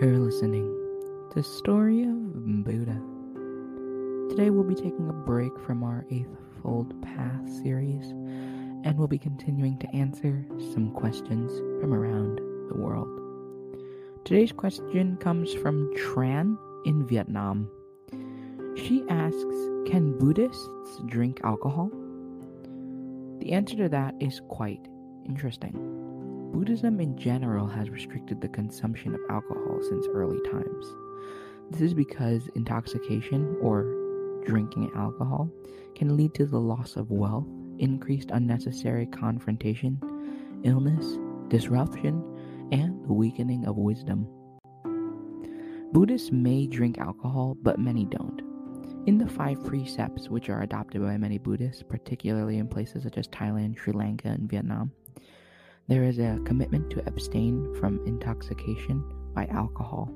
You're listening to Story of Buddha. Today we'll be taking a break from our Eightfold Path series and we'll be continuing to answer some questions from around the world. Today's question comes from Tran in Vietnam. She asks Can Buddhists drink alcohol? The answer to that is quite interesting. Buddhism in general has restricted the consumption of alcohol since early times. This is because intoxication or drinking alcohol can lead to the loss of wealth, increased unnecessary confrontation, illness, disruption, and the weakening of wisdom. Buddhists may drink alcohol, but many don't. In the five precepts, which are adopted by many Buddhists, particularly in places such as Thailand, Sri Lanka, and Vietnam, there is a commitment to abstain from intoxication by alcohol.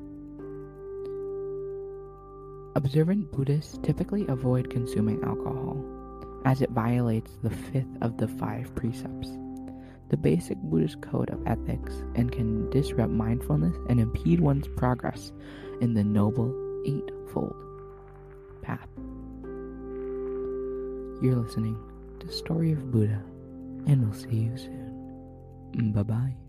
Observant Buddhists typically avoid consuming alcohol, as it violates the fifth of the five precepts, the basic Buddhist code of ethics, and can disrupt mindfulness and impede one's progress in the Noble Eightfold Path. You're listening to Story of Buddha, and we'll see you soon. Bye bye.